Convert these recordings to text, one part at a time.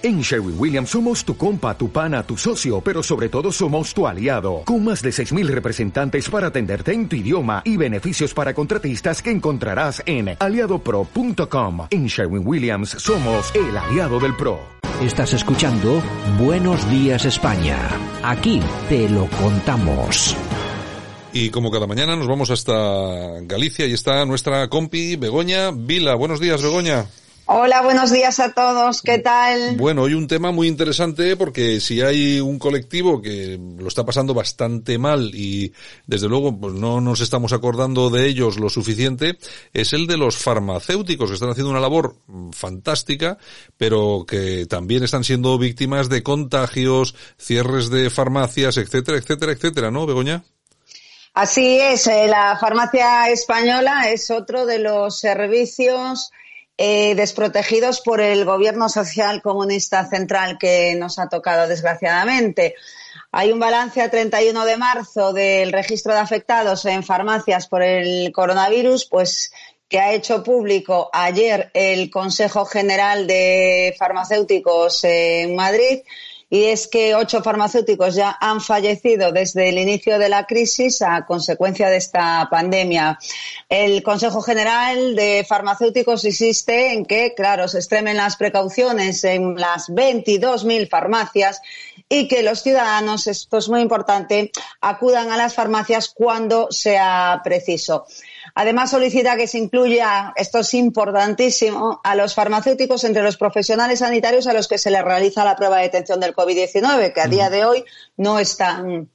En Sherwin Williams somos tu compa, tu pana, tu socio, pero sobre todo somos tu aliado, con más de 6.000 representantes para atenderte en tu idioma y beneficios para contratistas que encontrarás en aliadopro.com. En Sherwin Williams somos el aliado del PRO. Estás escuchando Buenos Días España. Aquí te lo contamos. Y como cada mañana nos vamos hasta Galicia y está nuestra compi Begoña Vila. Buenos días, Begoña. Hola, buenos días a todos. ¿Qué tal? Bueno, hoy un tema muy interesante porque si hay un colectivo que lo está pasando bastante mal y desde luego pues no nos estamos acordando de ellos lo suficiente, es el de los farmacéuticos que están haciendo una labor fantástica, pero que también están siendo víctimas de contagios, cierres de farmacias, etcétera, etcétera, etcétera, ¿no, Begoña? Así es, eh, la farmacia española es otro de los servicios eh, desprotegidos por el gobierno social comunista central que nos ha tocado desgraciadamente. Hay un balance a 31 de marzo del registro de afectados en farmacias por el coronavirus, pues que ha hecho público ayer el Consejo General de Farmacéuticos en Madrid y es que ocho farmacéuticos ya han fallecido desde el inicio de la crisis a consecuencia de esta pandemia. El Consejo General de Farmacéuticos insiste en que, claro, se extremen las precauciones en las 22.000 farmacias y que los ciudadanos, esto es muy importante, acudan a las farmacias cuando sea preciso. Además, solicita que se incluya, esto es importantísimo, a los farmacéuticos entre los profesionales sanitarios a los que se les realiza la prueba de detención del COVID-19, que a día de hoy no están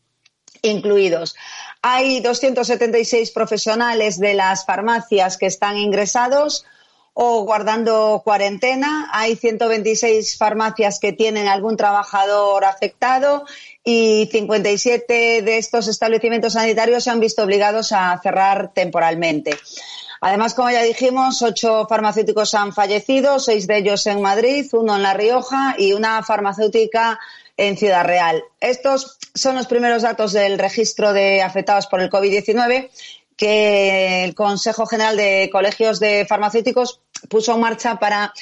incluidos. Hay 276 profesionales de las farmacias que están ingresados o guardando cuarentena. Hay 126 farmacias que tienen algún trabajador afectado y 57 de estos establecimientos sanitarios se han visto obligados a cerrar temporalmente. Además, como ya dijimos, ocho farmacéuticos han fallecido, seis de ellos en Madrid, uno en La Rioja y una farmacéutica en Ciudad Real. Estos son los primeros datos del registro de afectados por el COVID-19 que el Consejo General de Colegios de Farmacéuticos puso en marcha para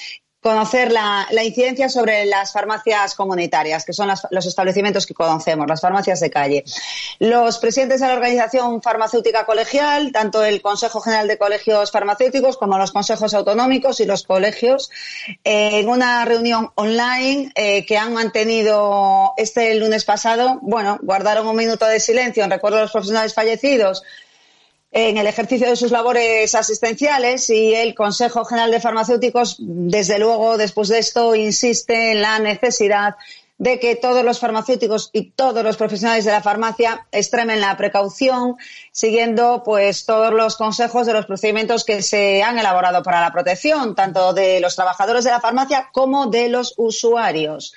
conocer la, incidencia sobre las farmacias comunitarias, que son los establecimientos que conocemos, las farmacias de calle. Los presidentes de la Organización Farmacéutica Colegial, tanto el Consejo General de Colegios Farmacéuticos como los consejos autonómicos y los colegios, eh, en una reunión online eh, que han mantenido este lunes pasado, bueno, guardaron un minuto de silencio en recuerdo a los profesionales fallecidos en el ejercicio de sus labores asistenciales y el Consejo General de Farmacéuticos, desde luego, después de esto, insiste en la necesidad de que todos los farmacéuticos y todos los profesionales de la farmacia extremen la precaución, siguiendo pues todos los consejos de los procedimientos que se han elaborado para la protección, tanto de los trabajadores de la farmacia como de los usuarios.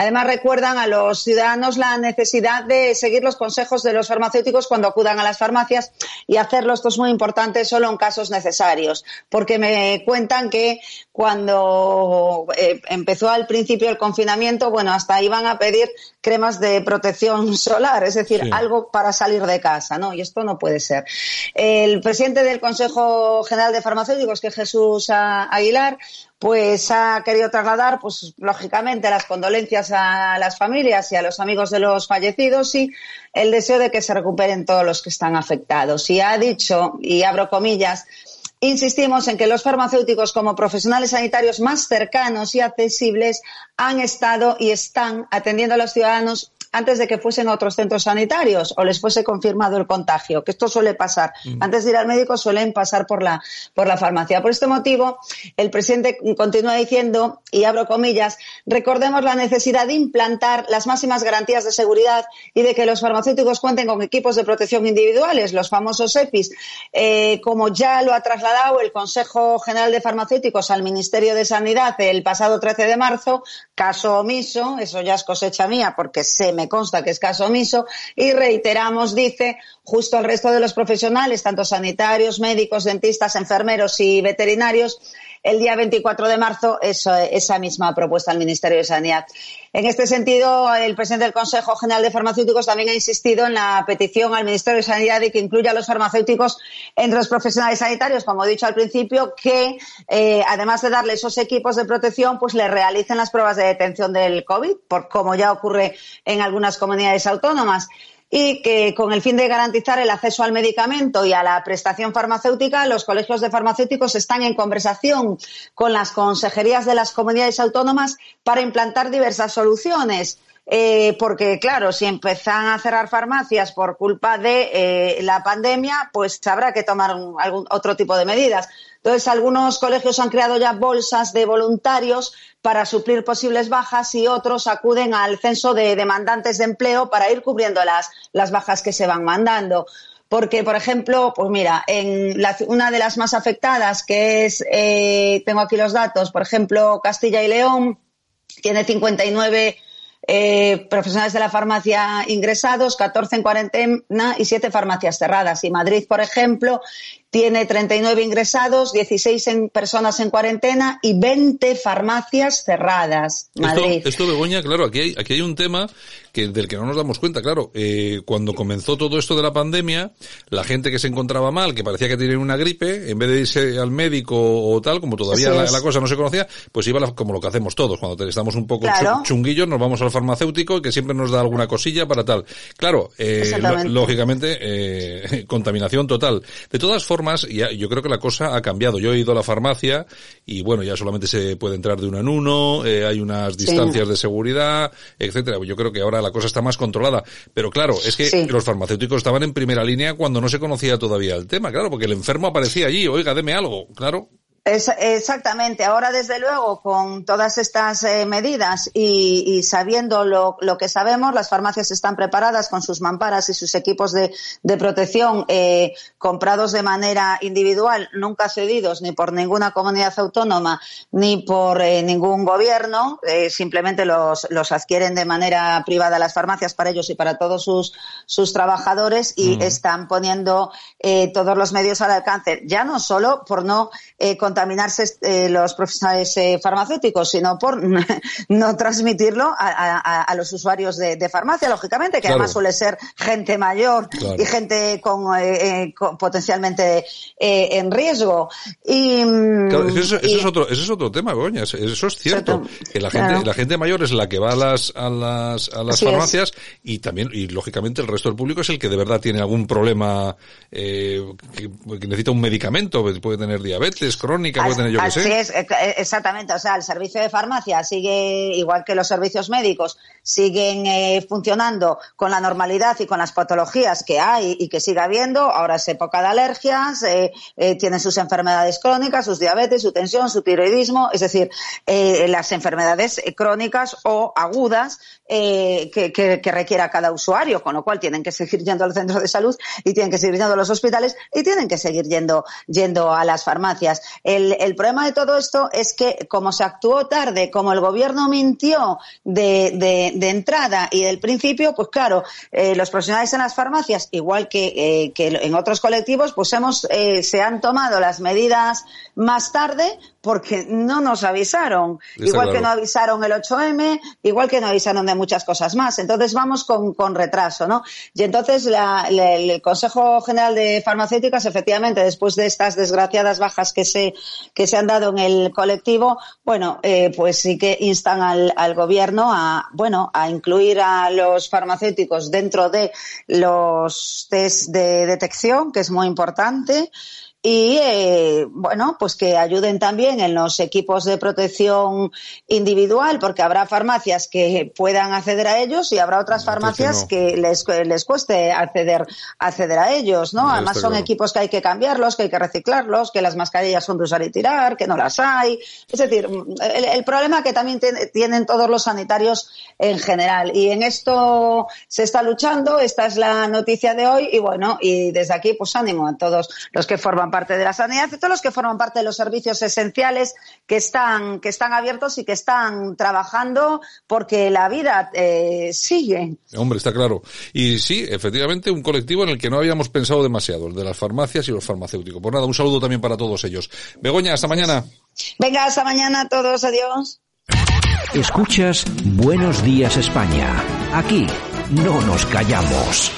Además, recuerdan a los ciudadanos la necesidad de seguir los consejos de los farmacéuticos cuando acudan a las farmacias y hacerlo, esto es muy importante, solo en casos necesarios, porque me cuentan que cuando eh, empezó al principio el confinamiento, bueno, hasta iban a pedir cremas de protección solar, es decir, algo para salir de casa, ¿no? Y esto no puede ser. El presidente del Consejo General de Farmacéuticos, que es Jesús Aguilar, pues ha querido trasladar, pues lógicamente, las condolencias a las familias y a los amigos de los fallecidos y el deseo de que se recuperen todos los que están afectados. Y ha dicho, y abro comillas, insistimos en que los farmacéuticos como profesionales sanitarios más cercanos y accesibles han estado y están atendiendo a los ciudadanos antes de que fuesen a otros centros sanitarios o les fuese confirmado el contagio, que esto suele pasar. Antes de ir al médico suelen pasar por la, por la farmacia. Por este motivo, el presidente continúa diciendo, y abro comillas, recordemos la necesidad de implantar las máximas garantías de seguridad y de que los farmacéuticos cuenten con equipos de protección individuales, los famosos EPIs, eh, como ya lo ha trasladado el Consejo General de Farmacéuticos al Ministerio de Sanidad el pasado 13 de marzo, caso omiso, eso ya es cosecha mía porque se me consta que es caso omiso, y reiteramos, dice, justo al resto de los profesionales, tanto sanitarios, médicos, dentistas, enfermeros y veterinarios, el día 24 de marzo esa misma propuesta al Ministerio de Sanidad. En este sentido, el presidente del Consejo General de Farmacéuticos también ha insistido en la petición al Ministerio de Sanidad de que incluya a los farmacéuticos entre los profesionales sanitarios, como he dicho al principio, que eh, además de darle esos equipos de protección, pues le realicen las pruebas de detención del COVID, por como ya ocurre en algunas comunidades autónomas y que con el fin de garantizar el acceso al medicamento y a la prestación farmacéutica, los colegios de farmacéuticos están en conversación con las consejerías de las comunidades autónomas para implantar diversas soluciones. Eh, porque claro, si empiezan a cerrar farmacias por culpa de eh, la pandemia, pues habrá que tomar algún otro tipo de medidas. Entonces, algunos colegios han creado ya bolsas de voluntarios para suplir posibles bajas y otros acuden al censo de demandantes de empleo para ir cubriendo las, las bajas que se van mandando. Porque, por ejemplo, pues mira, en una de las más afectadas, que es, eh, tengo aquí los datos, por ejemplo, Castilla y León, tiene 59 eh, profesionales de la farmacia ingresados, 14 en cuarentena y 7 farmacias cerradas. Y Madrid, por ejemplo, tiene 39 ingresados, 16 en personas en cuarentena y 20 farmacias cerradas. Madrid. Esto, esto Begoña, claro, aquí hay, aquí hay un tema que, del que no nos damos cuenta, claro. Eh, cuando comenzó todo esto de la pandemia, la gente que se encontraba mal, que parecía que tenía una gripe, en vez de irse al médico o tal, como todavía la, cosa no se conocía, pues iba como lo que hacemos todos. Cuando estamos un poco chunguillos, nos vamos al farmacéutico que siempre nos da alguna cosilla para tal. Claro, eh, lógicamente, eh, contaminación total. De todas formas, ya, yo creo que la cosa ha cambiado. Yo he ido a la farmacia y bueno, ya solamente se puede entrar de uno en uno, eh, hay unas distancias de seguridad, etcétera. Yo creo que ahora la cosa está más controlada. Pero claro, es que los farmacéuticos estaban en primera línea cuando no se conocía todavía el tema, claro, porque el enfermo aparecía allí, oiga, deme algo, claro exactamente. Ahora, desde luego, con todas estas eh, medidas y, sabiendo lo, que sabemos, las farmacias están preparadas con sus mamparas y sus equipos de, protección eh, comprados de manera individual, nunca cedidos ni por ninguna comunidad autónoma ni por eh, ningún gobierno. simplemente los, adquieren de manera privada las farmacias para ellos y para todos sus, sus trabajadores y mm. están poniendo todos los medios al alcance, ya no solo por no contaminarse eh, los profesionales eh, farmacéuticos, sino por no transmitirlo a, los usuarios de, farmacia, lógicamente, que además suele ser gente mayor y gente con, eh, potencialmente en riesgo. Y, ese, es otro, ese es otro tema, Goña, eso es cierto, que la gente, la gente mayor es la que va a las, a las, a las farmacias y también, y lógicamente el resto del público es el que de verdad tiene algún problema, que, necesita un medicamento, puede tener diabetes crónica, Así es, e, exactamente. O sea, el servicio de farmacia sigue, igual que los servicios médicos, siguen eh, funcionando con la normalidad y con las patologías que hay y que sigue habiendo. Ahora es época de alergias, eh, eh, tienen sus enfermedades crónicas, sus diabetes, su tensión, su tiroidismo, es decir, las enfermedades crónicas o agudas que, que, requiera cada usuario, con lo cual tienen que seguir yendo al centro de salud y tienen que seguir yendo a los hospitales y tienen que seguir yendo, yendo a las farmacias. El, problema de todo esto es que como se actuó tarde, como el gobierno mintió de, entrada y del principio, pues claro, eh, los profesionales en las farmacias, igual que, eh, en otros colectivos, pues hemos, eh, se han tomado las medidas más tarde porque no nos avisaron. igual que no avisaron el 8M, igual que no avisaron de muchas cosas más. Entonces vamos con, retraso, ¿no? Y entonces el Consejo General de Farmacéuticas, efectivamente, después de estas desgraciadas bajas que se, que se han dado en el colectivo, bueno, eh, pues sí que instan al, al gobierno a, bueno, a incluir a los farmacéuticos dentro de los test de detección, que es muy importante y eh, bueno, pues que ayuden también en los equipos de protección individual, porque habrá farmacias que puedan acceder a ellos y habrá otras farmacias que, les, les cueste acceder, acceder a ellos, ¿no? Además son equipos que hay que cambiarlos, que hay que reciclarlos, que las mascarillas son de usar y tirar, que no las hay. Es decir, el, problema que también tienen todos los sanitarios en general. Y en esto se está luchando, esta es la noticia de hoy y bueno, y desde aquí pues ánimo a todos los que forman forman parte de la sanidad y todos los que forman parte de los servicios esenciales que están, que están abiertos y que están trabajando porque la vida eh, sigue. Hombre, está claro. Y sí, efectivamente, un colectivo en el que no habíamos pensado demasiado, el de las farmacias y los farmacéuticos. Pues nada, un saludo también para todos ellos. Begoña, hasta mañana. Venga, hasta mañana a todos. Adiós. Escuchas Buenos Días España. Aquí no nos callamos.